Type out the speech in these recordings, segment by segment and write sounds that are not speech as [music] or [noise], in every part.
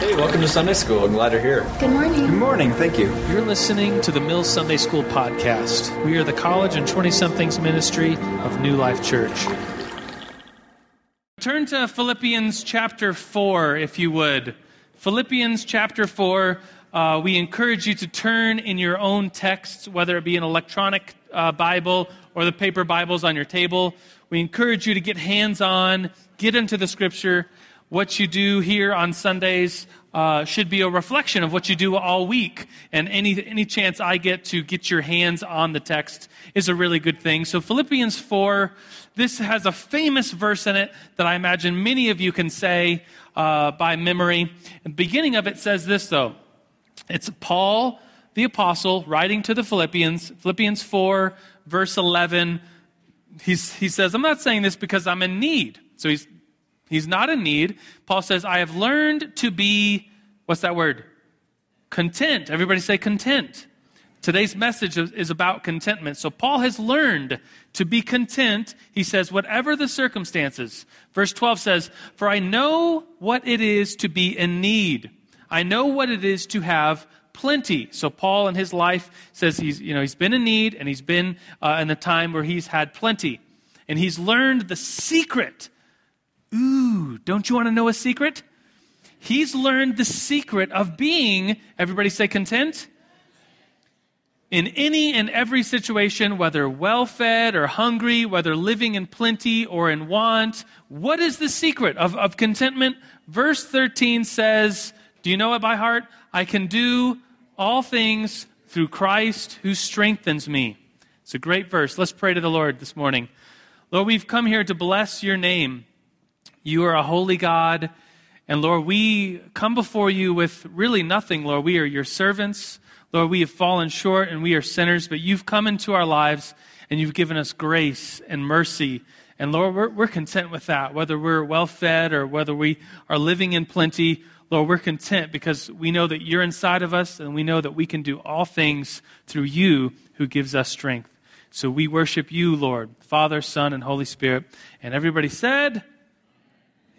Hey, welcome to Sunday School. I'm glad you're here. Good morning. Good morning. Thank you. You're listening to the Mills Sunday School podcast. We are the college and 20 somethings ministry of New Life Church. Turn to Philippians chapter 4, if you would. Philippians chapter 4. Uh, we encourage you to turn in your own text, whether it be an electronic uh, Bible or the paper Bibles on your table. We encourage you to get hands on, get into the scripture what you do here on Sundays uh, should be a reflection of what you do all week. And any, any chance I get to get your hands on the text is a really good thing. So, Philippians 4, this has a famous verse in it that I imagine many of you can say uh, by memory. The beginning of it says this, though it's Paul, the apostle, writing to the Philippians, Philippians 4, verse 11. He's, he says, I'm not saying this because I'm in need. So he's He's not in need. Paul says, I have learned to be, what's that word? Content. Everybody say content. Today's message is about contentment. So Paul has learned to be content. He says, whatever the circumstances. Verse 12 says, For I know what it is to be in need. I know what it is to have plenty. So Paul in his life says he's, you know, he's been in need and he's been uh, in a time where he's had plenty. And he's learned the secret Ooh, don't you want to know a secret? He's learned the secret of being, everybody say content? In any and every situation, whether well fed or hungry, whether living in plenty or in want, what is the secret of, of contentment? Verse 13 says, Do you know it by heart? I can do all things through Christ who strengthens me. It's a great verse. Let's pray to the Lord this morning. Lord, we've come here to bless your name. You are a holy God. And Lord, we come before you with really nothing, Lord. We are your servants. Lord, we have fallen short and we are sinners, but you've come into our lives and you've given us grace and mercy. And Lord, we're, we're content with that, whether we're well fed or whether we are living in plenty. Lord, we're content because we know that you're inside of us and we know that we can do all things through you who gives us strength. So we worship you, Lord, Father, Son, and Holy Spirit. And everybody said,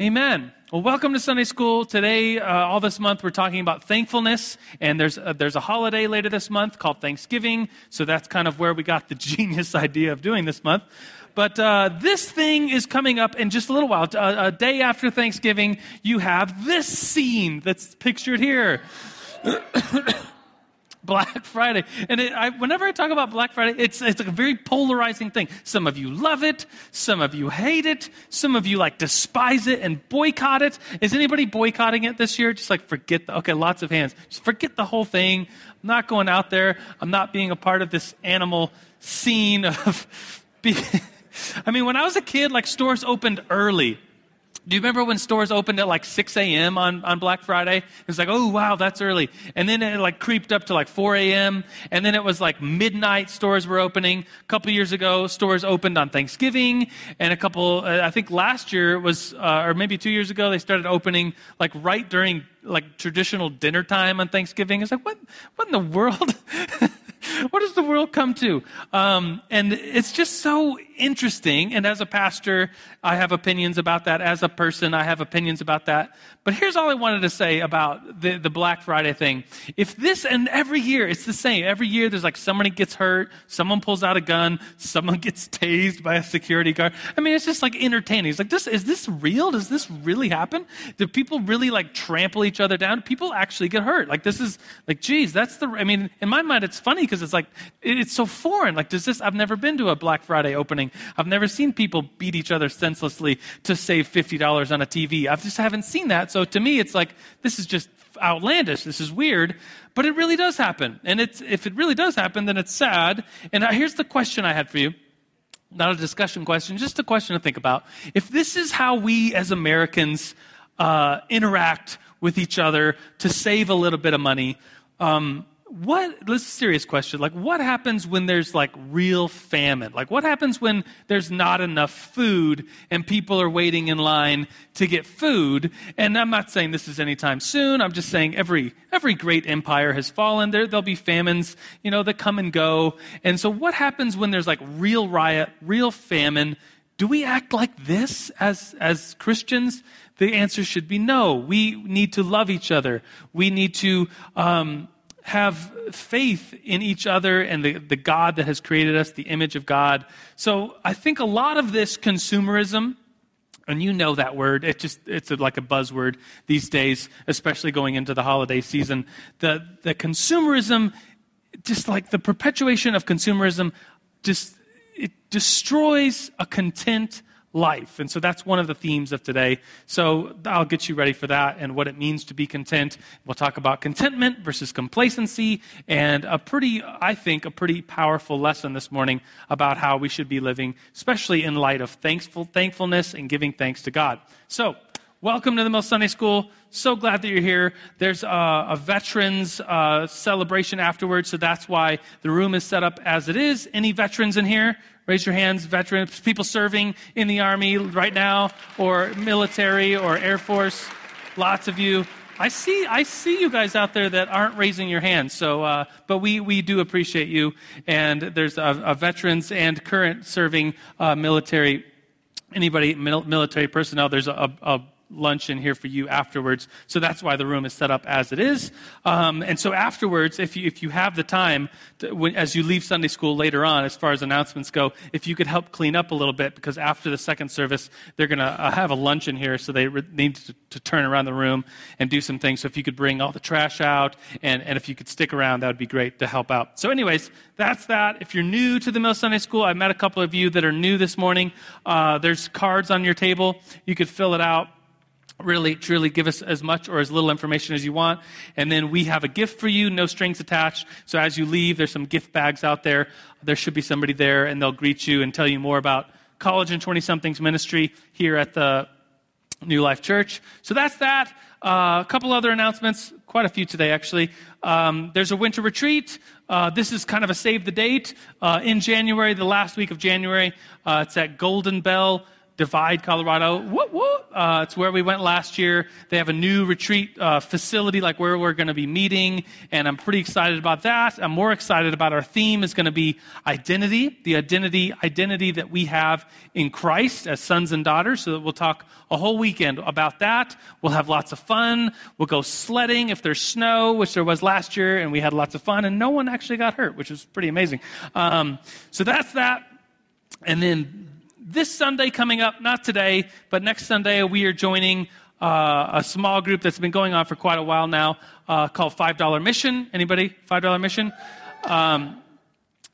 Amen. Well, welcome to Sunday School. Today, uh, all this month, we're talking about thankfulness, and there's a, there's a holiday later this month called Thanksgiving, so that's kind of where we got the [laughs] genius idea of doing this month. But uh, this thing is coming up in just a little while. A, a day after Thanksgiving, you have this scene that's pictured here. [coughs] Black Friday. And it, I, whenever I talk about Black Friday, it's, it's a very polarizing thing. Some of you love it. Some of you hate it. Some of you like despise it and boycott it. Is anybody boycotting it this year? Just like forget the, okay, lots of hands. Just forget the whole thing. I'm not going out there. I'm not being a part of this animal scene of [laughs] being, I mean, when I was a kid, like stores opened early. Do you remember when stores opened at like 6 a.m. On, on Black Friday? It was like, oh, wow, that's early. And then it like creeped up to like 4 a.m. And then it was like midnight stores were opening. A couple years ago, stores opened on Thanksgiving. And a couple, uh, I think last year was, uh, or maybe two years ago, they started opening like right during like traditional dinner time on Thanksgiving. It's like, what, what in the world? [laughs] what does the world come to? Um, and it's just so interesting. And as a pastor, I have opinions about that. As a person, I have opinions about that. But here's all I wanted to say about the, the Black Friday thing. If this, and every year, it's the same. Every year, there's like somebody gets hurt, someone pulls out a gun, someone [laughs] gets tased by a security guard. I mean, it's just like entertaining. It's like, this, is this real? Does this really happen? Do people really like trample each other down? People actually get hurt. Like, this is, like, geez, that's the, I mean, in my mind, it's funny because it's like, it's so foreign. Like, does this, I've never been to a Black Friday opening. I've never seen people beat each other senselessly to save $50 on a TV. I just haven't seen that. So to me, it's like, this is just outlandish. This is weird. But it really does happen. And it's, if it really does happen, then it's sad. And here's the question I had for you. Not a discussion question, just a question to think about. If this is how we as Americans uh, interact with each other to save a little bit of money, um, what this is a serious question. Like what happens when there's like real famine? Like what happens when there's not enough food and people are waiting in line to get food? And i'm not saying this is anytime soon. I'm just saying every every great empire has fallen. There there'll be famines you know that come and go. And so what happens when there's like real riot real famine? Do we act like this as, as Christians? The answer should be no. We need to love each other. We need to um, have faith in each other and the, the God that has created us, the image of God. So I think a lot of this consumerism, and you know that word, it just, it's a, like a buzzword these days, especially going into the holiday season. The, the consumerism, just like the perpetuation of consumerism, just, it destroys a content life. And so that's one of the themes of today. So I'll get you ready for that and what it means to be content. We'll talk about contentment versus complacency and a pretty, I think, a pretty powerful lesson this morning about how we should be living, especially in light of thankful, thankfulness and giving thanks to God. So, Welcome to the Mill Sunday School. So glad that you're here. There's a, a veterans uh, celebration afterwards, so that's why the room is set up as it is. Any veterans in here? Raise your hands, veterans, people serving in the Army right now, or military, or Air Force. Lots of you. I see, I see you guys out there that aren't raising your hands. So, uh, but we, we do appreciate you. And there's a, a veterans and current serving uh, military, anybody military personnel. There's a, a lunch in here for you afterwards. So that's why the room is set up as it is. Um, and so afterwards, if you, if you have the time, to, when, as you leave Sunday school later on, as far as announcements go, if you could help clean up a little bit, because after the second service, they're going to uh, have a lunch in here, so they re- need to, to, turn around the room and do some things. So if you could bring all the trash out, and, and if you could stick around, that would be great to help out. So, anyways, that's that. If you're new to the Mill Sunday School, I met a couple of you that are new this morning. Uh, there's cards on your table. You could fill it out really truly give us as much or as little information as you want. And then we have a gift for you no strings attached. So as you leave there's some gift bags out there. There should be somebody there and they'll greet you and tell you more about college and 20 somethings ministry here at the new life church. So that's that. Uh, a couple other announcements. Quite a few today actually. Um, there's a winter retreat. Uh, this is kind of a save the date. Uh, in january the last week of january uh, it's at golden bell Divide, Colorado. Whoop, whoop. Uh, it's where we went last year. They have a new retreat uh, facility, like where we're going to be meeting, and I'm pretty excited about that. I'm more excited about our theme is going to be identity, the identity identity that we have in Christ as sons and daughters. So we'll talk a whole weekend about that. We'll have lots of fun. We'll go sledding if there's snow, which there was last year, and we had lots of fun, and no one actually got hurt, which was pretty amazing. Um, so that's that. And then this Sunday coming up, not today, but next Sunday, we are joining uh, a small group that's been going on for quite a while now uh, called $5 Mission. Anybody? $5 Mission? Um,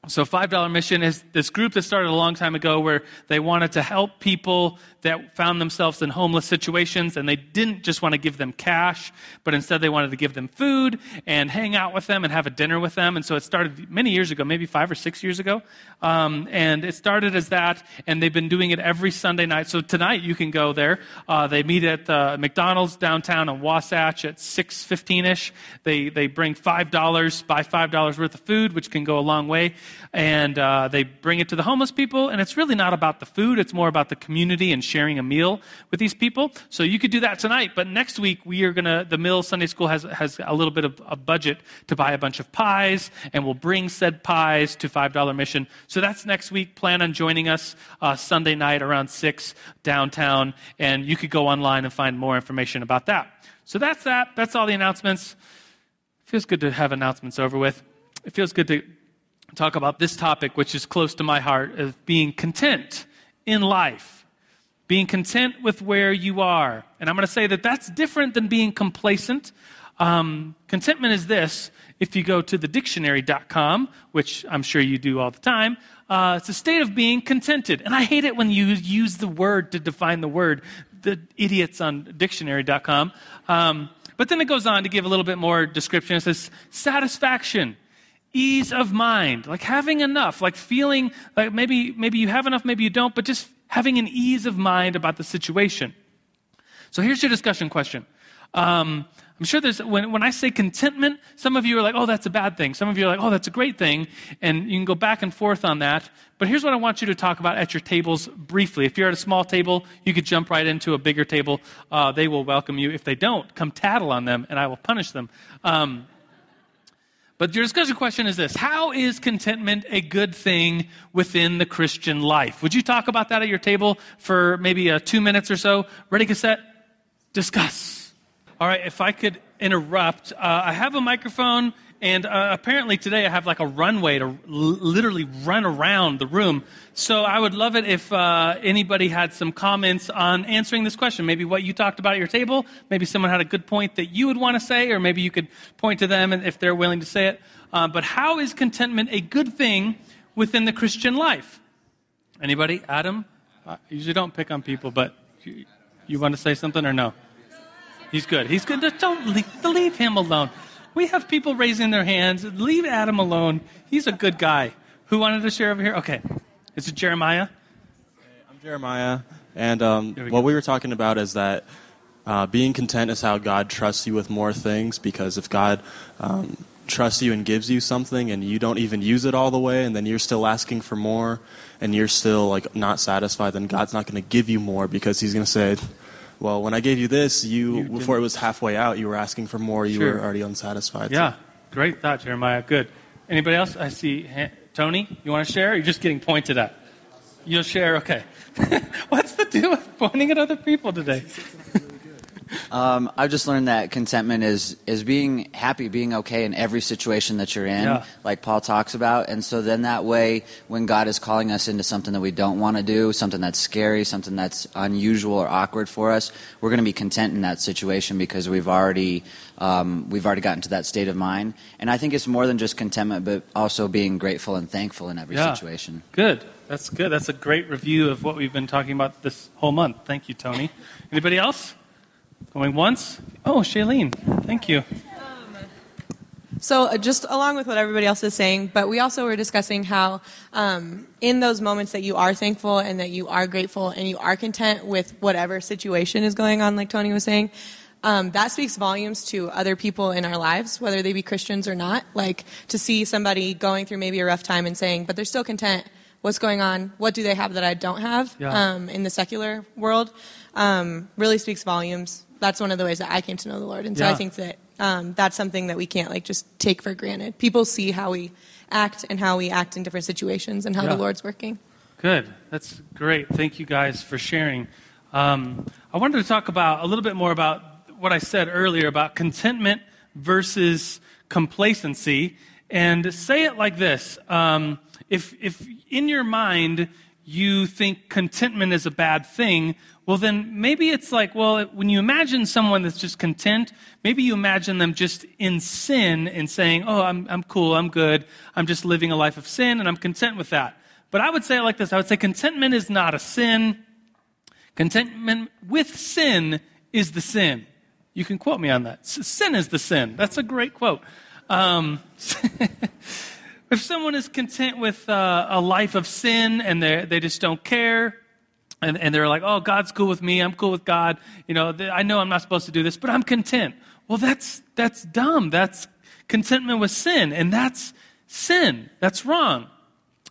so, $5 Mission is this group that started a long time ago where they wanted to help people that found themselves in homeless situations, and they didn't just want to give them cash, but instead they wanted to give them food and hang out with them and have a dinner with them. And so it started many years ago, maybe five or six years ago. Um, and it started as that, and they've been doing it every Sunday night. So tonight you can go there. Uh, they meet at the McDonald's downtown in Wasatch at 6.15ish. They, they bring $5, buy $5 worth of food, which can go a long way. And uh, they bring it to the homeless people, and it's really not about the food. It's more about the community and sharing a meal with these people. So you could do that tonight. But next week, we are going to, the Mill Sunday School has, has a little bit of a budget to buy a bunch of pies, and we'll bring said pies to $5 mission. So that's next week. Plan on joining us uh, Sunday night around 6 downtown, and you could go online and find more information about that. So that's that. That's all the announcements. It feels good to have announcements over with. It feels good to talk about this topic, which is close to my heart, of being content in life being content with where you are. And I'm going to say that that's different than being complacent. Um, contentment is this if you go to the dictionary.com, which I'm sure you do all the time, uh, it's a state of being contented. And I hate it when you use the word to define the word, the idiots on dictionary.com. Um, but then it goes on to give a little bit more description. It says satisfaction, ease of mind, like having enough, like feeling like maybe, maybe you have enough, maybe you don't, but just having an ease of mind about the situation. So here's your discussion question. Um, I'm sure there's, when, when I say contentment, some of you are like, oh, that's a bad thing. Some of you are like, oh, that's a great thing. And you can go back and forth on that. But here's what I want you to talk about at your tables briefly. If you're at a small table, you could jump right into a bigger table. Uh, they will welcome you. If they don't, come tattle on them and I will punish them. Um, But your discussion question is this How is contentment a good thing within the Christian life? Would you talk about that at your table for maybe uh, two minutes or so? Ready, cassette? Discuss. All right, if I could interrupt, uh, I have a microphone, and uh, apparently today I have like a runway to l- literally run around the room. So I would love it if uh, anybody had some comments on answering this question. Maybe what you talked about at your table. Maybe someone had a good point that you would want to say, or maybe you could point to them and if they're willing to say it. Uh, but how is contentment a good thing within the Christian life? Anybody? Adam? I usually don't pick on people, but you, you want to say something or no? He's good. He's good. Don't leave, leave him alone. We have people raising their hands. Leave Adam alone. He's a good guy. Who wanted to share over here? Okay. Is it Jeremiah? I'm Jeremiah. And um, we what we were talking about is that uh, being content is how God trusts you with more things because if God um, trusts you and gives you something and you don't even use it all the way and then you're still asking for more and you're still like not satisfied, then God's not going to give you more because He's going to say, well, when I gave you this, you, you before it was halfway out, you were asking for more. You sure. were already unsatisfied. Yeah, so. great thought, Jeremiah. Good. Anybody else? I see Tony. You want to share? you're just getting pointed at. You'll share. Okay. [laughs] What's the deal with pointing at other people today? Um, I've just learned that contentment is is being happy, being okay in every situation that you're in, yeah. like Paul talks about. And so then that way, when God is calling us into something that we don't want to do, something that's scary, something that's unusual or awkward for us, we're going to be content in that situation because we've already um, we've already gotten to that state of mind. And I think it's more than just contentment, but also being grateful and thankful in every yeah. situation. Good. That's good. That's a great review of what we've been talking about this whole month. Thank you, Tony. Anybody else? Going once? Oh, Shailene, thank you. So, uh, just along with what everybody else is saying, but we also were discussing how um, in those moments that you are thankful and that you are grateful and you are content with whatever situation is going on, like Tony was saying, um, that speaks volumes to other people in our lives, whether they be Christians or not. Like to see somebody going through maybe a rough time and saying, but they're still content. What's going on? What do they have that I don't have yeah. um, in the secular world? Um, really speaks volumes that's one of the ways that I came to know the Lord. And so yeah. I think that um, that's something that we can't like just take for granted. People see how we act and how we act in different situations and how yeah. the Lord's working. Good. That's great. Thank you guys for sharing. Um, I wanted to talk about a little bit more about what I said earlier about contentment versus complacency, and say it like this: um, if if in your mind you think contentment is a bad thing, well, then maybe it's like, well, when you imagine someone that's just content, maybe you imagine them just in sin and saying, oh, I'm, I'm cool, I'm good, I'm just living a life of sin and I'm content with that. But I would say it like this I would say contentment is not a sin. Contentment with sin is the sin. You can quote me on that. Sin is the sin. That's a great quote. Um, [laughs] if someone is content with uh, a life of sin and they just don't care, and, and they're like, oh, God's cool with me. I'm cool with God. You know, I know I'm not supposed to do this, but I'm content. Well, that's, that's dumb. That's contentment with sin. And that's sin. That's wrong.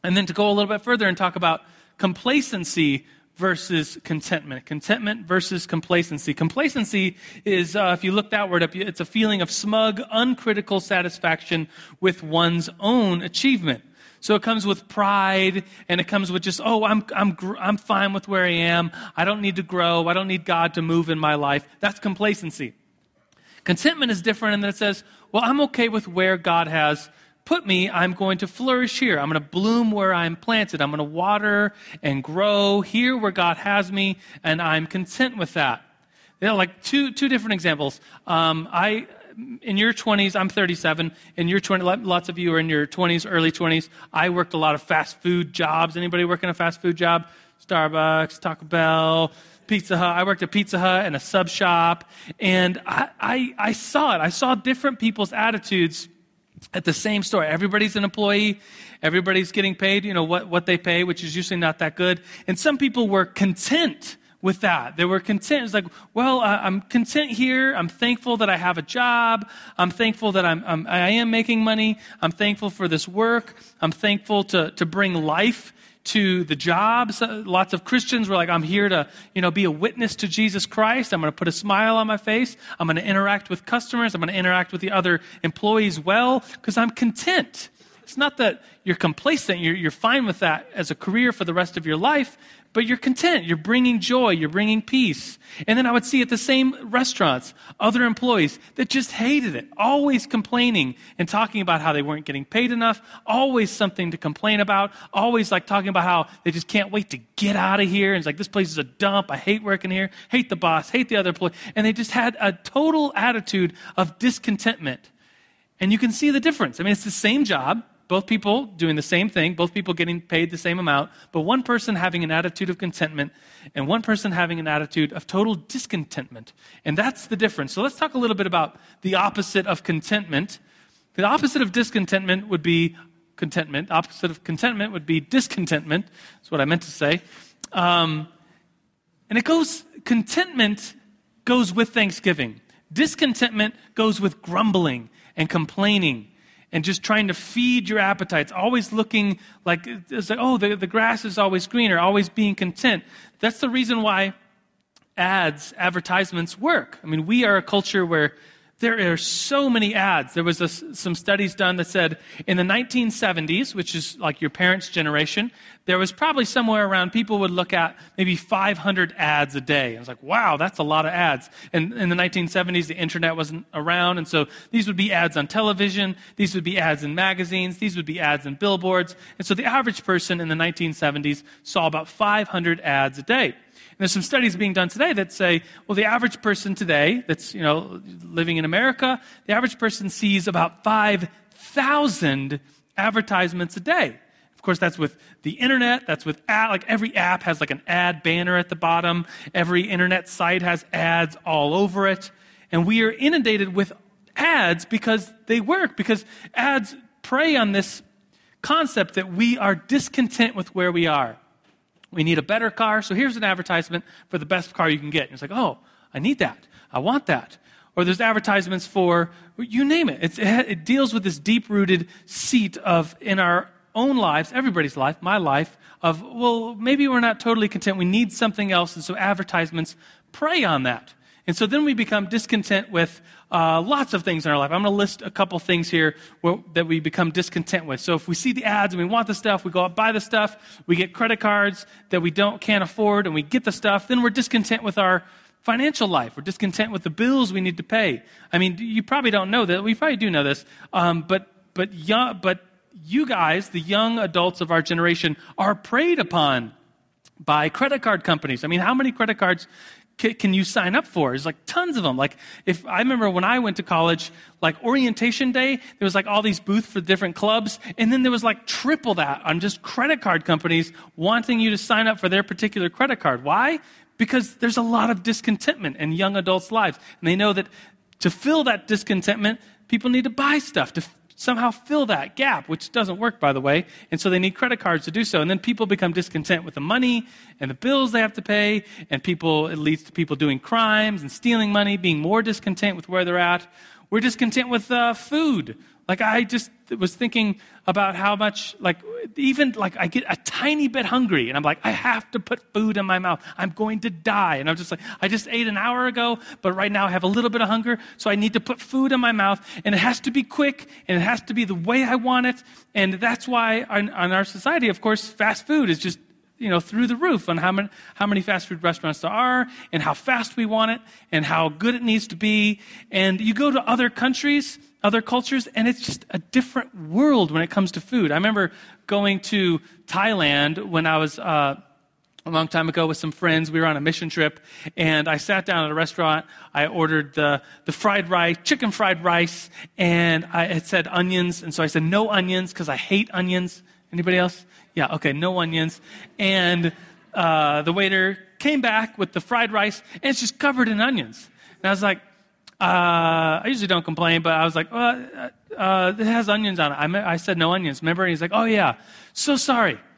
And then to go a little bit further and talk about complacency versus contentment. Contentment versus complacency. Complacency is, uh, if you looked outward, up, it's a feeling of smug, uncritical satisfaction with one's own achievement. So it comes with pride and it comes with just, oh, I'm, I'm, I'm fine with where I am. I don't need to grow. I don't need God to move in my life. That's complacency. Contentment is different in that it says, well, I'm okay with where God has put me. I'm going to flourish here. I'm going to bloom where I'm planted. I'm going to water and grow here where God has me, and I'm content with that. You know, like two, two different examples. Um, I, in your 20s, I'm 37. In your 20s, lots of you are in your 20s, early 20s. I worked a lot of fast food jobs. Anybody working a fast food job? Starbucks, Taco Bell, Pizza Hut. I worked at Pizza Hut and a sub shop, and I, I, I saw it. I saw different people's attitudes at the same store. Everybody's an employee. Everybody's getting paid, you know, what, what they pay, which is usually not that good. And some people were content with that. They were content. It's like, well, I'm content here. I'm thankful that I have a job. I'm thankful that I'm, I'm, I am making money. I'm thankful for this work. I'm thankful to, to bring life to the jobs. Lots of Christians were like, I'm here to, you know, be a witness to Jesus Christ. I'm going to put a smile on my face. I'm going to interact with customers. I'm going to interact with the other employees well because I'm content. It's not that you're complacent, you're, you're fine with that as a career for the rest of your life, but you're content. You're bringing joy. You're bringing peace. And then I would see at the same restaurants other employees that just hated it, always complaining and talking about how they weren't getting paid enough, always something to complain about, always like talking about how they just can't wait to get out of here. And it's like, this place is a dump. I hate working here, hate the boss, hate the other employee. And they just had a total attitude of discontentment. And you can see the difference. I mean, it's the same job both people doing the same thing, both people getting paid the same amount, but one person having an attitude of contentment and one person having an attitude of total discontentment. And that's the difference. So let's talk a little bit about the opposite of contentment. The opposite of discontentment would be contentment. Opposite of contentment would be discontentment. That's what I meant to say. Um, and it goes, contentment goes with thanksgiving. Discontentment goes with grumbling and complaining and just trying to feed your appetites, always looking like, it's like oh, the, the grass is always greener, always being content. That's the reason why ads, advertisements work. I mean, we are a culture where there are so many ads. There was a, some studies done that said in the 1970s, which is like your parents' generation, there was probably somewhere around people would look at maybe 500 ads a day. I was like, wow, that's a lot of ads. And in the 1970s, the internet wasn't around, and so these would be ads on television, these would be ads in magazines, these would be ads in billboards. And so the average person in the 1970s saw about 500 ads a day there's some studies being done today that say, well, the average person today that's, you know, living in America, the average person sees about 5,000 advertisements a day. Of course, that's with the internet. That's with ad, like every app has like an ad banner at the bottom. Every internet site has ads all over it. And we are inundated with ads because they work, because ads prey on this concept that we are discontent with where we are. We need a better car, so here's an advertisement for the best car you can get. And it's like, oh, I need that. I want that. Or there's advertisements for, you name it. It's, it deals with this deep rooted seat of, in our own lives, everybody's life, my life, of, well, maybe we're not totally content. We need something else. And so advertisements prey on that. And so then we become discontent with uh, lots of things in our life. I'm going to list a couple things here where, that we become discontent with. So if we see the ads and we want the stuff, we go out buy the stuff. We get credit cards that we don't can't afford, and we get the stuff. Then we're discontent with our financial life. We're discontent with the bills we need to pay. I mean, you probably don't know that. We probably do know this, um, but but young, but you guys, the young adults of our generation, are preyed upon by credit card companies. I mean, how many credit cards can you sign up for? There's like tons of them. Like if I remember when I went to college, like orientation day, there was like all these booths for different clubs, and then there was like triple that on just credit card companies wanting you to sign up for their particular credit card. Why? Because there's a lot of discontentment in young adults' lives, and they know that to fill that discontentment, people need to buy stuff to somehow fill that gap, which doesn't work, by the way. And so they need credit cards to do so. And then people become discontent with the money and the bills they have to pay. And people, it leads to people doing crimes and stealing money, being more discontent with where they're at. We're discontent with uh, food. Like I just was thinking about how much, like even like I get a tiny bit hungry, and I'm like, I have to put food in my mouth. I'm going to die, and I'm just like, I just ate an hour ago, but right now I have a little bit of hunger, so I need to put food in my mouth, and it has to be quick, and it has to be the way I want it, and that's why on, our society, of course, fast food is just you know, through the roof on how many, how many fast food restaurants there are and how fast we want it and how good it needs to be. And you go to other countries, other cultures, and it's just a different world when it comes to food. I remember going to Thailand when I was uh, a long time ago with some friends. We were on a mission trip, and I sat down at a restaurant. I ordered the, the fried rice, chicken fried rice, and I had said onions, and so I said no onions because I hate onions. Anybody else? Yeah, okay, no onions. And uh, the waiter came back with the fried rice, and it's just covered in onions. And I was like, uh, I usually don't complain, but I was like, well, uh, uh it has onions on it. I, I said no onions. Remember? And he's like, oh, yeah, so sorry. [laughs]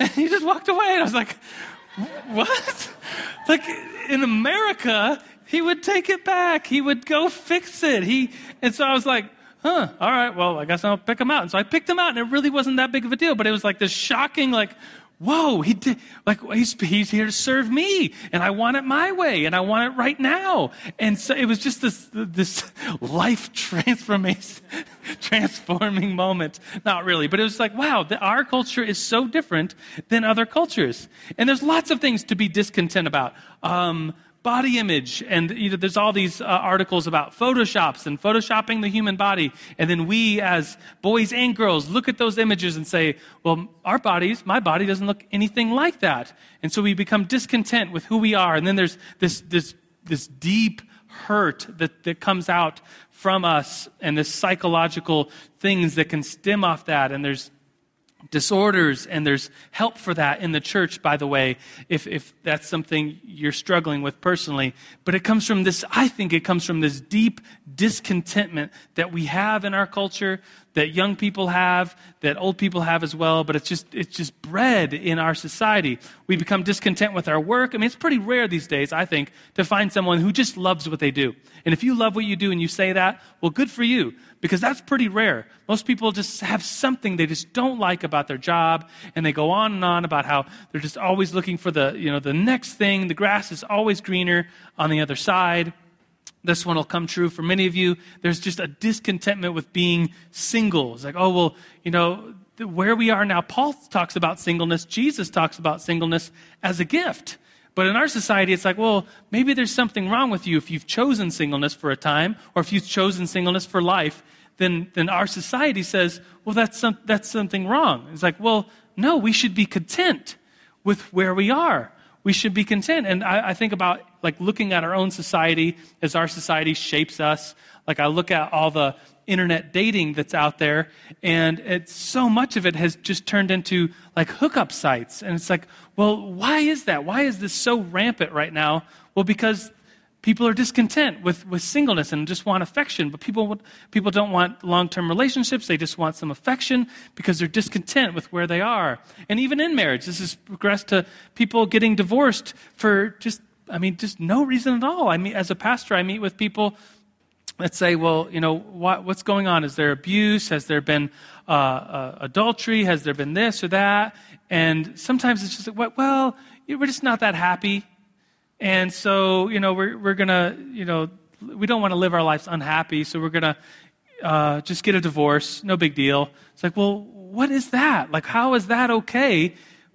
And he just walked away. And I was like, what? [laughs] like, in America, he would take it back. He would go fix it. He, and so I was like, huh, all right, well, I guess I'll pick him out. And so I picked him out, and it really wasn't that big of a deal, but it was like this shocking, like, whoa, he did, like, he's, he's here to serve me, and I want it my way, and I want it right now. And so it was just this, this life transformation, transforming moment. Not really, but it was like, wow, the, our culture is so different than other cultures. And there's lots of things to be discontent about. Um, body image and you know, there's all these uh, articles about photoshops and photoshopping the human body. And then we as boys and girls look at those images and say well our bodies my body doesn't look anything like that. And so we become discontent with who we are. And then there's this this this deep hurt that, that comes out from us and the psychological things that can stem off that. And there's disorders, and there's help for that in the church, by the way, if, if that's something you're struggling with personally. But it comes from this, I think it comes from this deep discontentment that we have in our culture, that young people have, that old people have as well, but it's just, it's just bred in our society. We become discontent with our work. I mean, it's pretty rare these days, I think, to find someone who just loves what they do. And if you love what you do and you say that, well, good for you because that's pretty rare. Most people just have something they just don't like about their job, and they go on and on about how they're just always looking for the, you know, the next thing. The grass is always greener on the other side. This one will come true for many of you. There's just a discontentment with being single. It's like, oh, well, you know, where we are now, Paul talks about singleness, Jesus talks about singleness as a gift. But in our society, it's like, well, maybe there's something wrong with you if you've chosen singleness for a time, or if you've chosen singleness for life then, then our society says, well, that's, some, that's something wrong. It's like, well, no, we should be content with where we are. We should be content. And I, I think about like looking at our own society as our society shapes us. Like I look at all the internet dating that's out there, and it's so much of it has just turned into like hookup sites. And it's like, well, why is that? Why is this so rampant right now? Well, because people are discontent with, with singleness and just want affection but people, people don't want long-term relationships they just want some affection because they're discontent with where they are and even in marriage this has progressed to people getting divorced for just i mean just no reason at all i mean as a pastor i meet with people that say well you know what, what's going on is there abuse has there been uh, uh, adultery has there been this or that and sometimes it's just like well we're just not that happy and so, you know, we're, we're going to, you know, we don't want to live our lives unhappy, so we're going to uh, just get a divorce. No big deal. It's like, well, what is that? Like, how is that okay?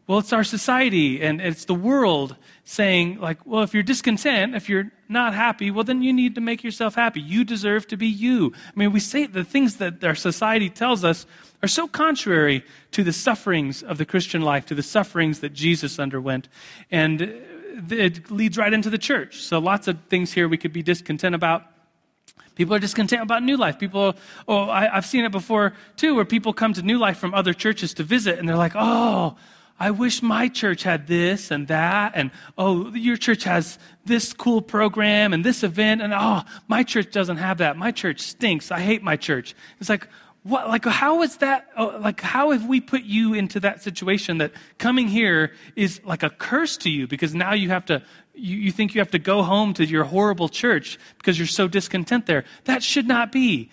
Well, it's our society and it's the world saying, like, well, if you're discontent, if you're not happy, well, then you need to make yourself happy. You deserve to be you. I mean, we say the things that our society tells us are so contrary to the sufferings of the Christian life, to the sufferings that Jesus underwent. And it leads right into the church. So lots of things here we could be discontent about. People are discontent about New Life. People, oh, I, have seen it before too, where people come to New Life from other churches to visit, and they're like, oh, I wish my church had this and that, and oh, your church has this cool program and this event, and oh, my church doesn't have that. My church stinks. I hate my church. It's like, what, like, how is that, oh, like, how have we put you into that situation that coming here is like a curse to you because now you have to, you, you think you have to go home to your horrible church because you're so discontent there? That should not be.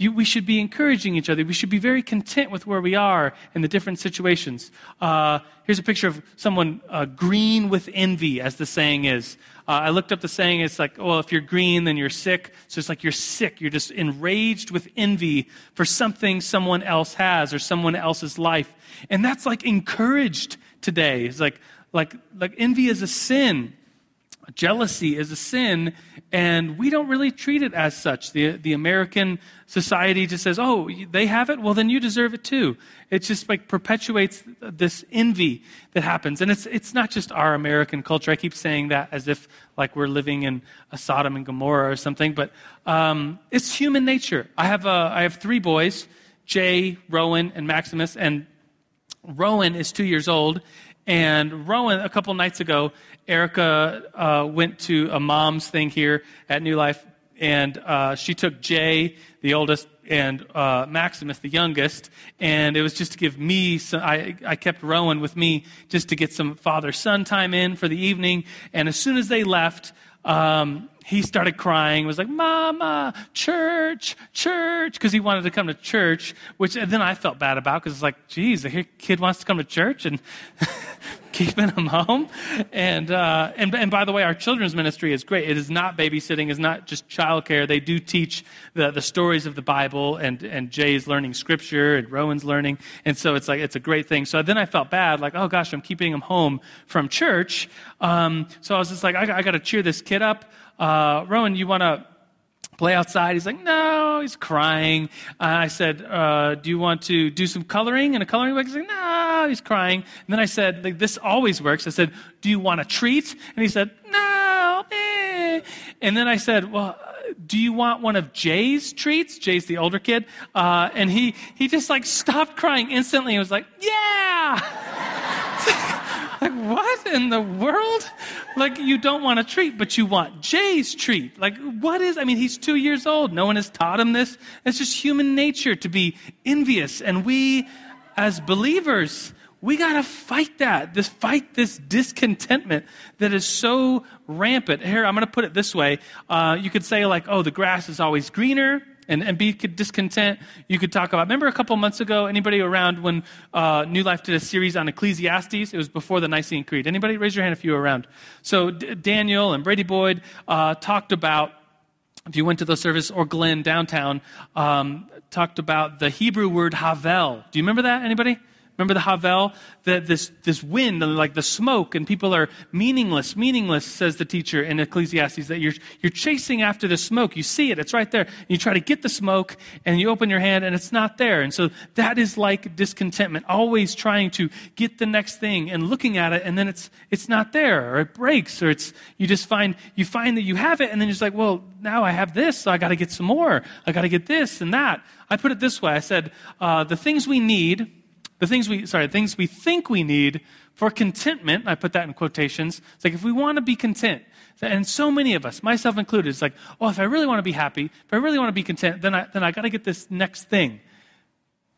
You, we should be encouraging each other. We should be very content with where we are in the different situations. Uh, here's a picture of someone uh, green with envy, as the saying is. Uh, I looked up the saying. It's like, well, if you're green, then you're sick. So it's like you're sick. You're just enraged with envy for something someone else has or someone else's life. And that's like encouraged today. It's like, like, like envy is a sin. Jealousy is a sin, and we don't really treat it as such. The, the American society just says, oh, they have it? Well, then you deserve it too. It just like perpetuates this envy that happens. And it's, it's not just our American culture. I keep saying that as if like we're living in a Sodom and Gomorrah or something, but um, it's human nature. I have, uh, I have three boys, Jay, Rowan, and Maximus, and Rowan is two years old, and Rowan, a couple nights ago, Erica uh, went to a mom's thing here at New Life, and uh, she took Jay, the oldest, and uh, Maximus, the youngest, and it was just to give me. Some, I, I kept Rowan with me just to get some father-son time in for the evening. And as soon as they left, um, he started crying, was like, Mama, church, church, because he wanted to come to church, which then I felt bad about because it's like, geez, the kid wants to come to church and [laughs] keeping him home. And, uh, and, and by the way, our children's ministry is great. It is not babysitting, it's not just childcare. They do teach the, the stories of the Bible, and, and Jay's learning scripture, and Rowan's learning. And so it's like, it's a great thing. So then I felt bad, like, oh gosh, I'm keeping him home from church. Um, so I was just like, I, I got to cheer this kid up uh, Rowan, you want to play outside? He's like, no, he's crying. Uh, I said, uh, do you want to do some coloring in a coloring book? He's like, no, he's crying. And then I said, like, this always works. I said, do you want a treat? And he said, no. Eh. And then I said, well, do you want one of Jay's treats? Jay's the older kid. Uh, and he, he just like stopped crying instantly and was like, yeah. [laughs] like, what in the world? Like, you don't want a treat, but you want Jay's treat. Like, what is, I mean, he's two years old. No one has taught him this. It's just human nature to be envious. And we, as believers, we got to fight that. This fight this discontentment that is so rampant. Here, I'm going to put it this way. Uh, you could say like, oh, the grass is always greener and, and be discontent. You could talk about, remember a couple months ago, anybody around when uh, New Life did a series on Ecclesiastes? It was before the Nicene Creed. Anybody? Raise your hand if you were around. So D- Daniel and Brady Boyd uh, talked about, if you went to the service, or Glenn downtown, um, talked about the Hebrew word havel. Do you remember that? Anybody? Remember the Havel? The, this, this wind, like the smoke, and people are meaningless, meaningless, says the teacher in Ecclesiastes, that you're, you're chasing after the smoke. You see it, it's right there. You try to get the smoke, and you open your hand, and it's not there. And so that is like discontentment, always trying to get the next thing and looking at it, and then it's, it's not there, or it breaks, or it's, you just find, you find that you have it, and then you're just like, well, now I have this, so I got to get some more. I got to get this and that. I put it this way I said, uh, the things we need, the things we, sorry, things we think we need for contentment, I put that in quotations. It's like if we want to be content, and so many of us, myself included, it's like, oh, if I really want to be happy, if I really want to be content, then I, then I got to get this next thing.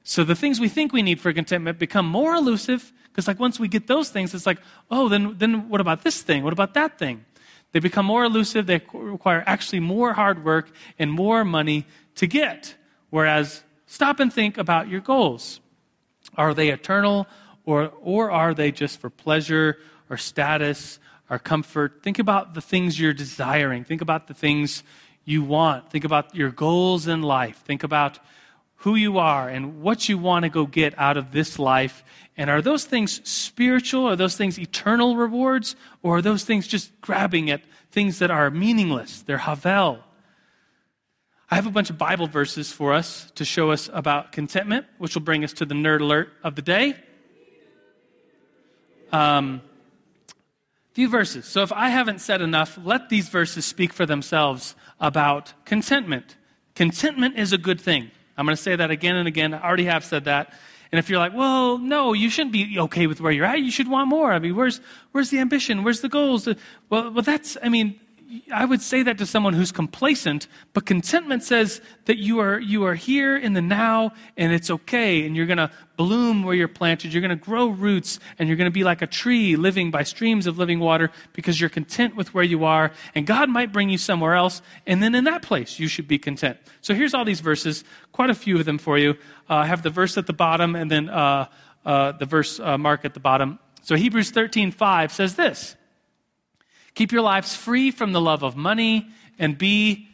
So the things we think we need for contentment become more elusive because like once we get those things, it's like, oh, then, then what about this thing? What about that thing? They become more elusive. They require actually more hard work and more money to get. Whereas stop and think about your goals. Are they eternal or, or are they just for pleasure or status or comfort? Think about the things you're desiring. Think about the things you want. Think about your goals in life. Think about who you are and what you want to go get out of this life. And are those things spiritual? Are those things eternal rewards? Or are those things just grabbing at things that are meaningless? They're Havel. I have a bunch of Bible verses for us to show us about contentment, which will bring us to the nerd alert of the day. Um, few verses. So if I haven't said enough, let these verses speak for themselves about contentment. Contentment is a good thing. I'm going to say that again and again. I already have said that. And if you're like, well, no, you shouldn't be okay with where you're at. You should want more. I mean, where's, where's the ambition? Where's the goals? Well, well, that's, I mean, I would say that to someone who's complacent, but contentment says that you are, you are here in the now and it's okay and you're going to bloom where you're planted. You're going to grow roots and you're going to be like a tree living by streams of living water because you're content with where you are and God might bring you somewhere else and then in that place you should be content. So here's all these verses, quite a few of them for you. Uh, I have the verse at the bottom and then uh, uh, the verse uh, mark at the bottom. So Hebrews 13:5 says this. Keep your lives free from the love of money and be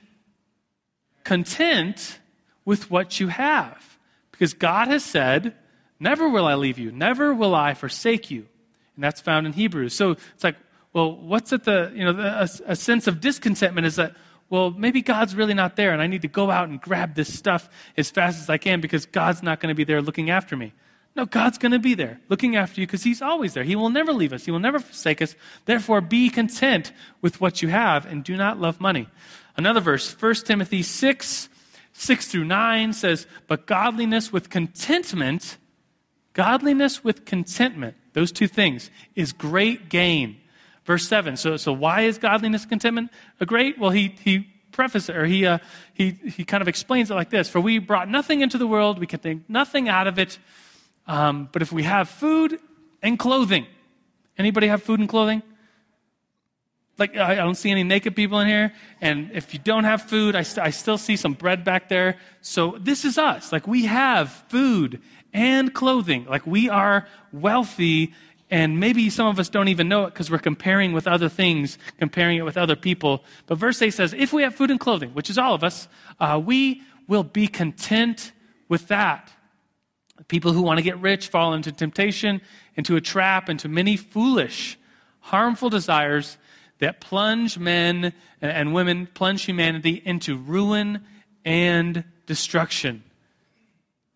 content with what you have. Because God has said, Never will I leave you, never will I forsake you. And that's found in Hebrews. So it's like, well, what's at the, you know, the, a, a sense of discontentment is that, well, maybe God's really not there and I need to go out and grab this stuff as fast as I can because God's not going to be there looking after me. No, God's going to be there looking after you because He's always there. He will never leave us, He will never forsake us. Therefore, be content with what you have and do not love money. Another verse, 1 Timothy 6 6 through 9 says, But godliness with contentment, godliness with contentment, those two things, is great gain. Verse 7. So, so why is godliness contentment a great? Well, he, he prefaces or he, uh, he, he kind of explains it like this For we brought nothing into the world, we can take nothing out of it. Um, but if we have food and clothing, anybody have food and clothing? like I don't see any naked people in here. And if you don't have food, I, st- I still see some bread back there. So this is us. Like we have food and clothing. Like we are wealthy. And maybe some of us don't even know it because we're comparing with other things, comparing it with other people. But verse 8 says, if we have food and clothing, which is all of us, uh, we will be content with that. People who want to get rich fall into temptation, into a trap, into many foolish, harmful desires that plunge men and women, plunge humanity into ruin and destruction.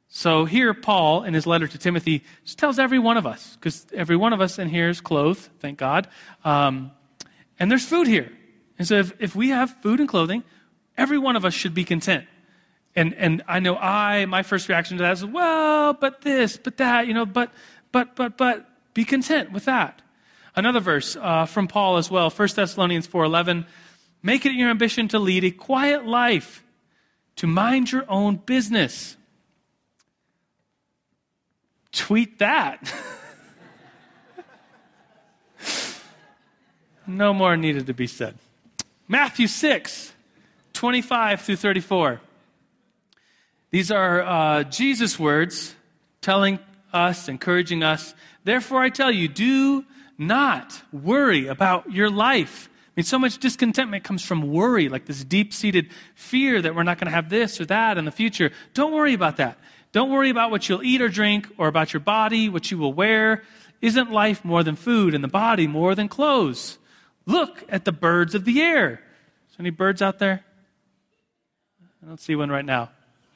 So here, Paul, in his letter to Timothy, tells every one of us, because every one of us in here is clothed, thank God, um, and there's food here. And so if, if we have food and clothing, every one of us should be content. And, and I know I, my first reaction to that is, well, but this, but that, you know, but, but, but, but, be content with that. Another verse uh, from Paul as well, 1 Thessalonians 4.11, make it your ambition to lead a quiet life, to mind your own business. Tweet that. [laughs] no more needed to be said. Matthew 6, 25 through 34. These are uh, Jesus' words telling us, encouraging us. Therefore, I tell you, do not worry about your life. I mean, so much discontentment comes from worry, like this deep seated fear that we're not going to have this or that in the future. Don't worry about that. Don't worry about what you'll eat or drink or about your body, what you will wear. Isn't life more than food and the body more than clothes? Look at the birds of the air. Is there any birds out there? I don't see one right now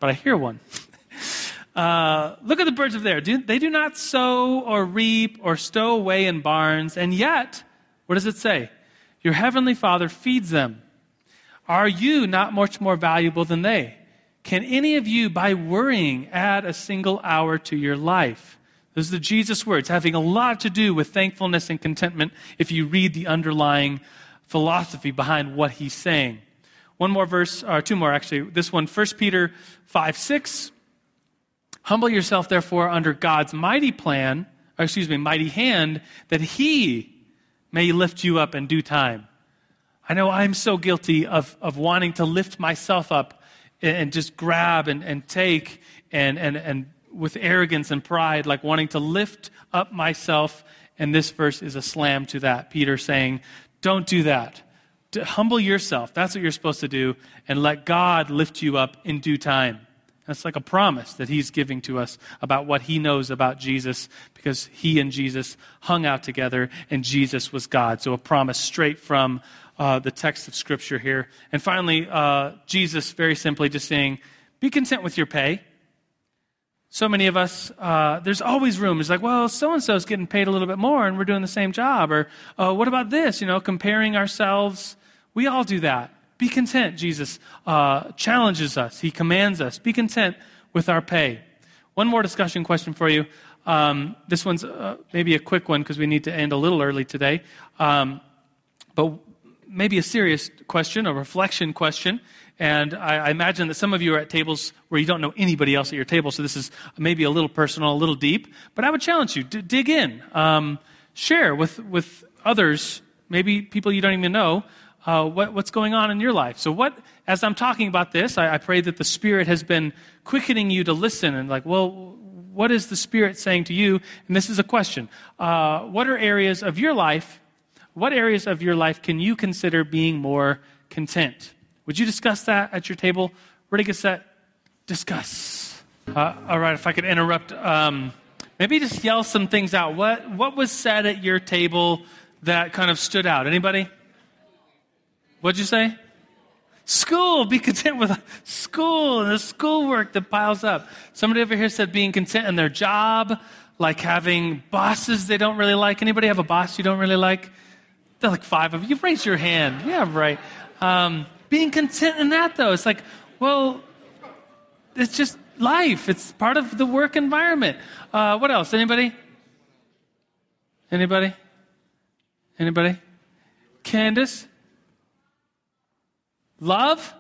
but I hear one. Uh, look at the birds of the air. Do, they do not sow or reap or stow away in barns, and yet, what does it say? Your heavenly Father feeds them. Are you not much more valuable than they? Can any of you, by worrying, add a single hour to your life? Those are the Jesus words, having a lot to do with thankfulness and contentment if you read the underlying philosophy behind what he's saying. One more verse, or two more actually. This one, 1 Peter 5 6. Humble yourself, therefore, under God's mighty plan, or excuse me, mighty hand, that He may lift you up in due time. I know I'm so guilty of, of wanting to lift myself up and, just grab and, and take and, and, and with arrogance and pride, like wanting to lift up myself. And this verse is a slam to that. Peter saying, Don't do that to humble yourself. That's what you're supposed to do, and let God lift you up in due time. That's like a promise that he's giving to us about what he knows about Jesus because he and Jesus hung out together and Jesus was God. So a promise straight from uh, the text of Scripture here. And finally, uh, Jesus very simply just saying, be content with your pay. So many of us, uh, there's always room. It's like, well, so and so is getting paid a little bit more and we're doing the same job. Or, uh, what about this? You know, comparing ourselves we all do that. Be content, Jesus uh, challenges us. He commands us. Be content with our pay. One more discussion question for you. Um, this one's uh, maybe a quick one because we need to end a little early today. Um, but maybe a serious question, a reflection question. And I, I, imagine that some of you are at tables where you don't know anybody else at your table, so this is maybe a little personal, a little deep. But I would challenge you to dig in, um, share with, with others, maybe people you don't even know, uh, what, what's going on in your life. So, what, as I'm talking about this, I, I, pray that the Spirit has been quickening you to listen and, like, well, what is the Spirit saying to you? And this is a question. Uh, what are areas of your life, what areas of your life can you consider being more content? Would you discuss that at your table? Ready, get set, discuss. Uh, all right, if I could interrupt, um, maybe just yell some things out. What, what was said at your table that kind of stood out? Anybody? What'd you say? School. Be content with school and the schoolwork that piles up. Somebody over here said being content in their job, like having bosses they don't really like. Anybody have a boss you don't really like? They're like five of you. Raise your hand. Yeah, right. Um, being content in that, though, it's like, well, it's just life. It's part of the work environment. Uh, what else? Anybody? Anybody? Anybody? Candace? Love?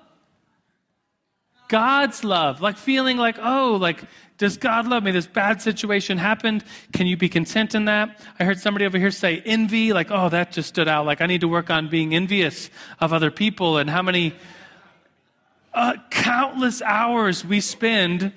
God's love, like feeling like, oh, like, does God love me? This bad situation happened. Can you be content in that? I heard somebody over here say envy, like, oh, that just stood out. Like, I need to work on being envious of other people and how many uh, countless hours we spend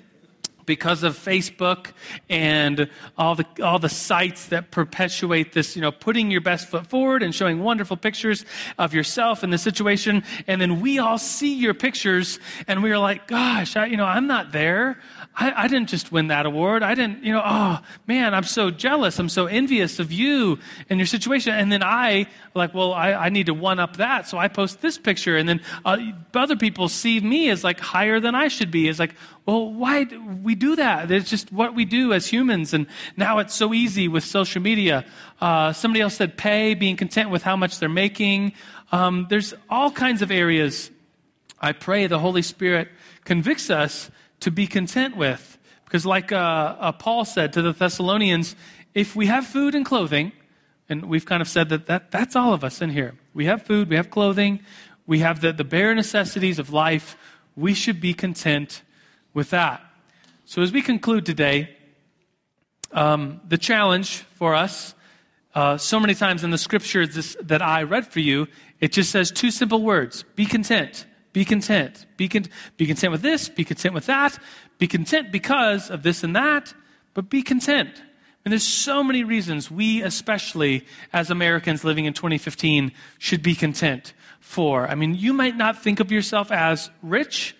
because of Facebook and all the all the sites that perpetuate this, you know, putting your best foot forward and showing wonderful pictures of yourself in the situation, and then we all see your pictures and we are like, gosh, I, you know, I'm not there. I, I, didn't just win that award. I didn't, you know, oh man, I'm so jealous. I'm so envious of you and your situation. And then I, like, well, I, I need to one up that. So I post this picture. And then uh, other people see me as like higher than I should be. It's like, well, why do we do that? It's just what we do as humans. And now it's so easy with social media. Uh, somebody else said pay, being content with how much they're making. Um, there's all kinds of areas. I pray the Holy Spirit convicts us to be content with. Because, like uh, uh, Paul said to the Thessalonians, if we have food and clothing, and we've kind of said that, that that's all of us in here. We have food, we have clothing, we have the, the bare necessities of life. We should be content with that. So, as we conclude today, um, the challenge for us, uh, so many times in the scriptures this, that I read for you, it just says two simple words be content. Be content. Be, con- be content with this. Be content with that. Be content because of this and that, but be content. And there's so many reasons we, especially as Americans living in 2015, should be content for. I mean, you might not think of yourself as rich,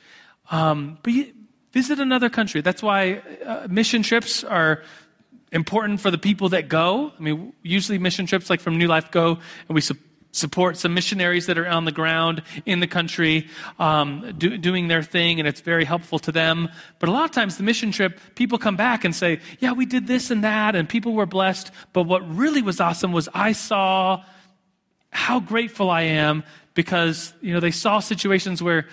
um, but you, visit another country. That's why uh, mission trips are important for the people that go. I mean, usually mission trips like from New Life go, and we support some missionaries that are on the ground in the country um, do, doing their thing, and it's very helpful to them. But a lot of times, the mission trip, people come back and say, Yeah, we did this and that, and people were blessed. But what really was awesome was I saw how grateful I am because you know they saw situations where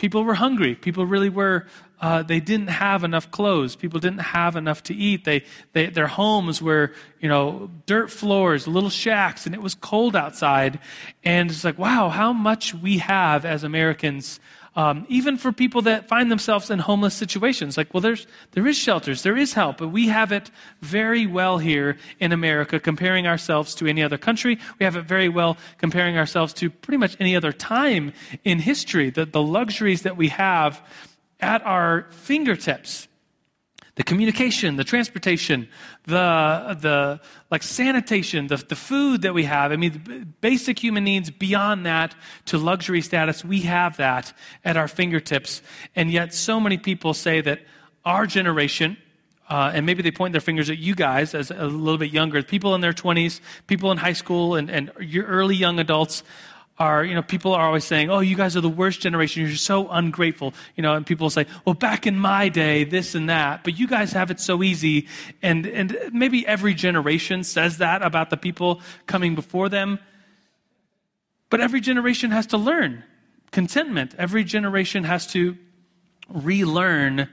people were hungry, people really were uh, they didn't have enough clothes. People didn't have enough to eat. They, they, their homes were, you know, dirt floors, little shacks, and it was cold outside. And it's like, wow, how much we have as Americans, um, even for people that find themselves in homeless situations. Like, well, there's, there is shelters, there is help, but we have it very well here in America comparing ourselves to any other country. We have it very well comparing ourselves to pretty much any other time in history. The, the luxuries that we have at our fingertips the communication, the transportation, the, the like sanitation, the, the food that we have. I mean, basic human needs beyond that to luxury status, we have that at our fingertips. And yet, so many people say that our generation, uh, and maybe they point their fingers at you guys as a little bit younger, people in their 20s, people in high school, and, and your early young adults are, you know, people are always saying, oh, you guys are the worst generation. You're so ungrateful. You know, and people say, well, back in my day, this and that. But you guys have it so easy. And, and maybe every generation says that about the people coming before them. But every generation has to learn contentment. Every generation has to relearn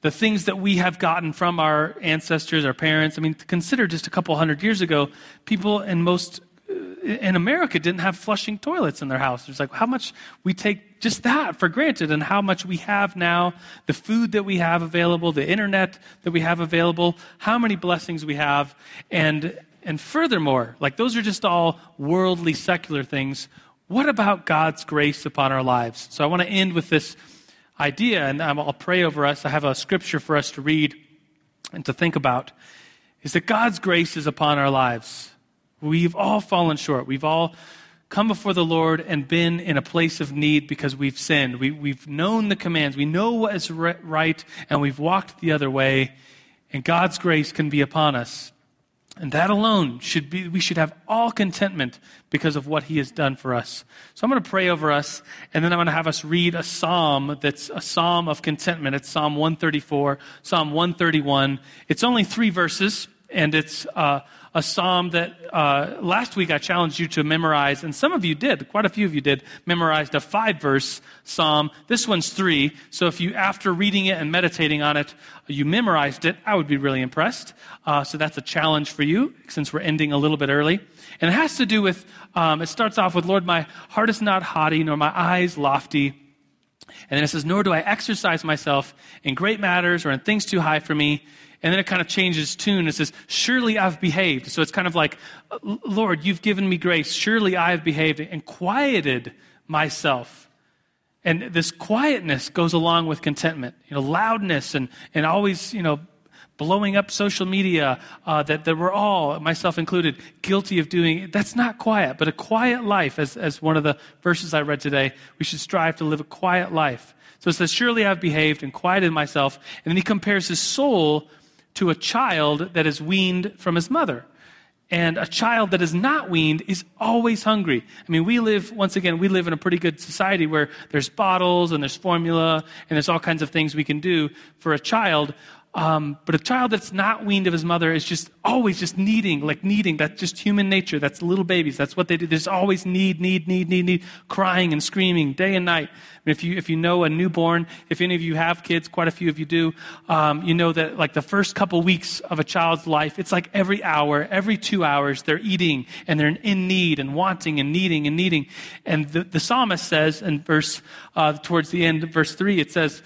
the things that we have gotten from our ancestors, our parents. I mean, consider just a couple hundred years ago, people in most in America didn't have flushing toilets in their house. It's like how much we take just that for granted and how much we have now, the food that we have available, the internet that we have available, how many blessings we have. And, and furthermore, like those are just all worldly, secular things. What about God's grace upon our lives? So I want to end with this idea, and I'll pray over us. I have a scripture for us to read and to think about. Is that God's grace is upon our lives. We've all fallen short. We've all come before the Lord and been in a place of need because we've sinned. We, we've known the commands. We know what is right, and we've walked the other way. And God's grace can be upon us. And that alone should be, we should have all contentment because of what he has done for us. So I'm going to pray over us, and then I'm going to have us read a psalm that's a psalm of contentment. It's Psalm 134, Psalm 131. It's only three verses, and it's uh, a psalm that uh, last week I challenged you to memorize, and some of you did, quite a few of you did, memorized a five verse psalm. This one's three. So if you, after reading it and meditating on it, you memorized it, I would be really impressed. Uh, so that's a challenge for you since we're ending a little bit early. And it has to do with, um, it starts off with, Lord, my heart is not haughty, nor my eyes lofty. And then it says, Nor do I exercise myself in great matters or in things too high for me. And then it kind of changes tune. It says, Surely I've behaved. So it's kind of like, Lord, you've given me grace. Surely I have behaved and quieted myself. And this quietness goes along with contentment. You know, loudness and, and always, you know, blowing up social media uh, that, that we're all, myself included, guilty of doing. That's not quiet, but a quiet life, as, as one of the verses I read today, we should strive to live a quiet life. So it says, Surely I've behaved and quieted myself. And then he compares his soul to a child that is weaned from his mother. And a child that is not weaned is always hungry. I mean, we live, once again, we live in a pretty good society where there's bottles and there's formula and there's all kinds of things we can do for a child. Um, but a child that's not weaned of his mother is just always just needing, like needing. That's just human nature. That's little babies. That's what they do. There's always need, need, need, need, need, crying and screaming day and night. Mean, if you if you know a newborn, if any of you have kids, quite a few of you do, um, you know that like the first couple weeks of a child's life, it's like every hour, every two hours, they're eating and they're in need and wanting and needing and needing. And the, the psalmist says in verse uh, towards the end, verse three, it says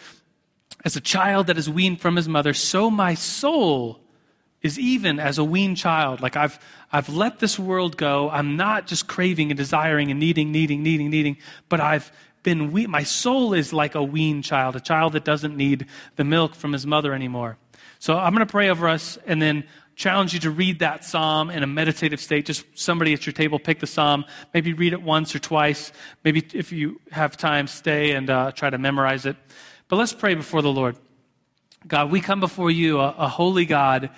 as a child that is weaned from his mother, so my soul is even as a weaned child. Like I've, I've let this world go. I'm not just craving and desiring and needing, needing, needing, needing, but I've been weaned. My soul is like a weaned child, a child that doesn't need the milk from his mother anymore. So I'm going to pray over us and then challenge you to read that psalm in a meditative state. Just somebody at your table pick the psalm. Maybe read it once or twice. Maybe if you have time, stay and uh, try to memorize it. But let's pray before the Lord. God, we come before you, a, a holy God,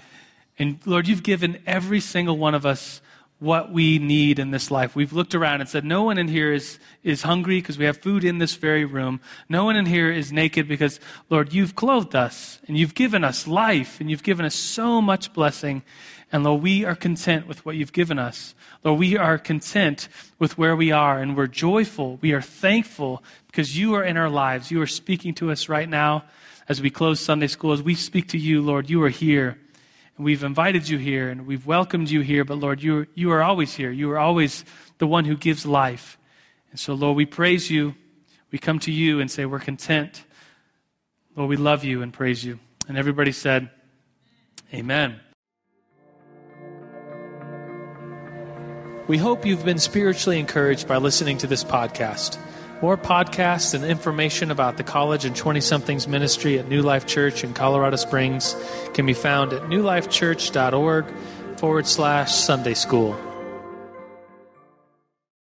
and Lord, you've given every single one of us what we need in this life. We've looked around and said, no one in here is, is hungry because we have food in this very room. No one in here is naked because, Lord, you've clothed us and you've given us life and you've given us so much blessing. And Lord, we are content with what you've given us. Lord, we are content with where we are and we're joyful. We are thankful because you are in our lives. You are speaking to us right now as we close Sunday school. As we speak to you, Lord, you are here. And we've invited you here and we've welcomed you here. But Lord, you, you are always here. You are always the one who gives life. And so, Lord, we praise you. We come to you and say we're content. Lord, we love you and praise you. And everybody said, Amen. We hope you've been spiritually encouraged by listening to this podcast. More podcasts and information about the college and 20 somethings ministry at New Life Church in Colorado Springs can be found at newlifechurch.org forward slash Sunday school.